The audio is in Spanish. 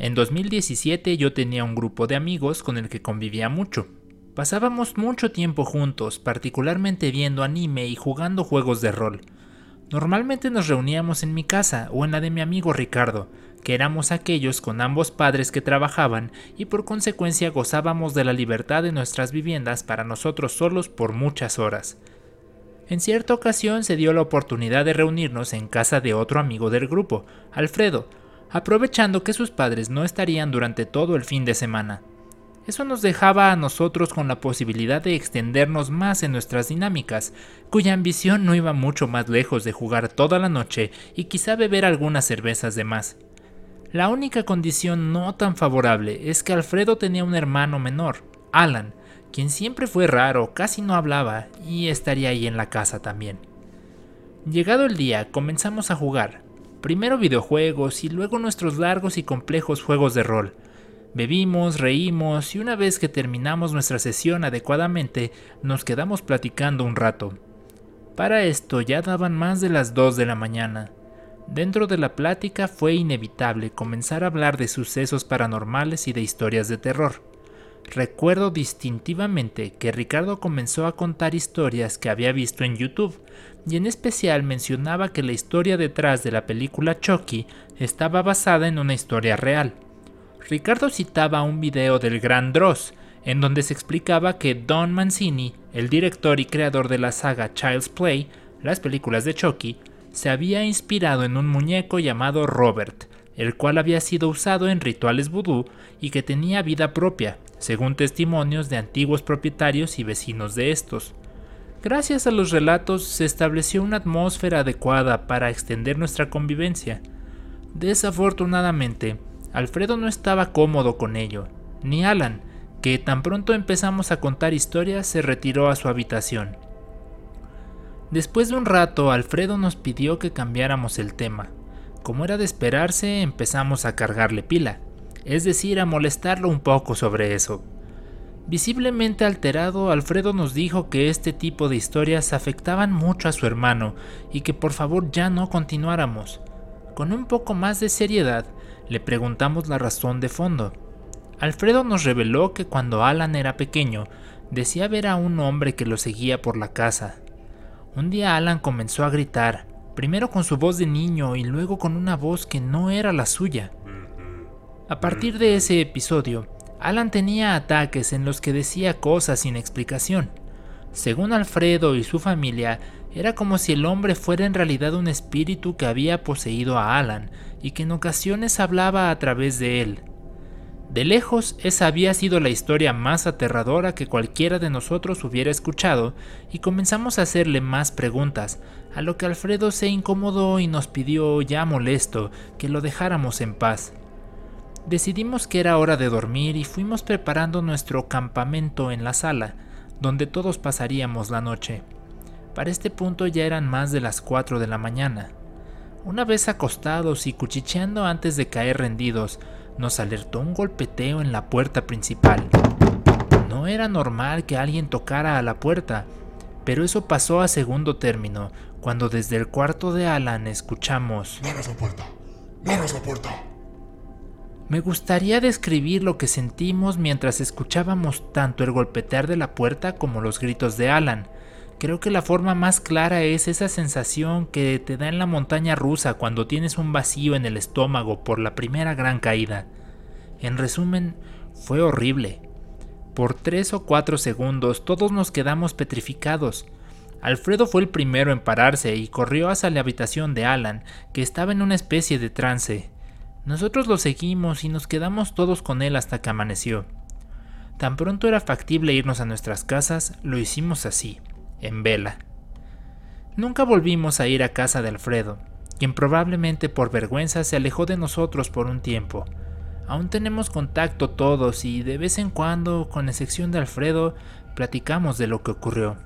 En 2017 yo tenía un grupo de amigos con el que convivía mucho. Pasábamos mucho tiempo juntos, particularmente viendo anime y jugando juegos de rol. Normalmente nos reuníamos en mi casa o en la de mi amigo Ricardo, que éramos aquellos con ambos padres que trabajaban y por consecuencia gozábamos de la libertad de nuestras viviendas para nosotros solos por muchas horas. En cierta ocasión se dio la oportunidad de reunirnos en casa de otro amigo del grupo, Alfredo, aprovechando que sus padres no estarían durante todo el fin de semana. Eso nos dejaba a nosotros con la posibilidad de extendernos más en nuestras dinámicas, cuya ambición no iba mucho más lejos de jugar toda la noche y quizá beber algunas cervezas de más. La única condición no tan favorable es que Alfredo tenía un hermano menor, Alan, quien siempre fue raro, casi no hablaba y estaría ahí en la casa también. Llegado el día, comenzamos a jugar, primero videojuegos y luego nuestros largos y complejos juegos de rol. Bebimos, reímos y una vez que terminamos nuestra sesión adecuadamente, nos quedamos platicando un rato. Para esto ya daban más de las 2 de la mañana. Dentro de la plática fue inevitable comenzar a hablar de sucesos paranormales y de historias de terror. Recuerdo distintivamente que Ricardo comenzó a contar historias que había visto en YouTube, y en especial mencionaba que la historia detrás de la película Chucky estaba basada en una historia real. Ricardo citaba un video del Gran Dross, en donde se explicaba que Don Mancini, el director y creador de la saga Child's Play, las películas de Chucky, se había inspirado en un muñeco llamado Robert, el cual había sido usado en rituales vudú y que tenía vida propia, según testimonios de antiguos propietarios y vecinos de estos. Gracias a los relatos se estableció una atmósfera adecuada para extender nuestra convivencia. Desafortunadamente, Alfredo no estaba cómodo con ello, ni Alan, que tan pronto empezamos a contar historias se retiró a su habitación. Después de un rato, Alfredo nos pidió que cambiáramos el tema. Como era de esperarse, empezamos a cargarle pila, es decir, a molestarlo un poco sobre eso. Visiblemente alterado, Alfredo nos dijo que este tipo de historias afectaban mucho a su hermano y que por favor ya no continuáramos. Con un poco más de seriedad, le preguntamos la razón de fondo. Alfredo nos reveló que cuando Alan era pequeño, decía ver a un hombre que lo seguía por la casa, un día Alan comenzó a gritar, primero con su voz de niño y luego con una voz que no era la suya. A partir de ese episodio, Alan tenía ataques en los que decía cosas sin explicación. Según Alfredo y su familia, era como si el hombre fuera en realidad un espíritu que había poseído a Alan y que en ocasiones hablaba a través de él. De lejos, esa había sido la historia más aterradora que cualquiera de nosotros hubiera escuchado, y comenzamos a hacerle más preguntas, a lo que Alfredo se incomodó y nos pidió, ya molesto, que lo dejáramos en paz. Decidimos que era hora de dormir y fuimos preparando nuestro campamento en la sala, donde todos pasaríamos la noche. Para este punto ya eran más de las 4 de la mañana. Una vez acostados y cuchicheando antes de caer rendidos, nos alertó un golpeteo en la puerta principal. No era normal que alguien tocara a la puerta, pero eso pasó a segundo término, cuando desde el cuarto de Alan escuchamos... ¡No la puerta! ¡No la puerta! Me gustaría describir lo que sentimos mientras escuchábamos tanto el golpetear de la puerta como los gritos de Alan. Creo que la forma más clara es esa sensación que te da en la montaña rusa cuando tienes un vacío en el estómago por la primera gran caída. En resumen, fue horrible. Por tres o cuatro segundos todos nos quedamos petrificados. Alfredo fue el primero en pararse y corrió hacia la habitación de Alan, que estaba en una especie de trance. Nosotros lo seguimos y nos quedamos todos con él hasta que amaneció. Tan pronto era factible irnos a nuestras casas, lo hicimos así en vela. Nunca volvimos a ir a casa de Alfredo, quien probablemente por vergüenza se alejó de nosotros por un tiempo. Aún tenemos contacto todos y de vez en cuando, con excepción de Alfredo, platicamos de lo que ocurrió.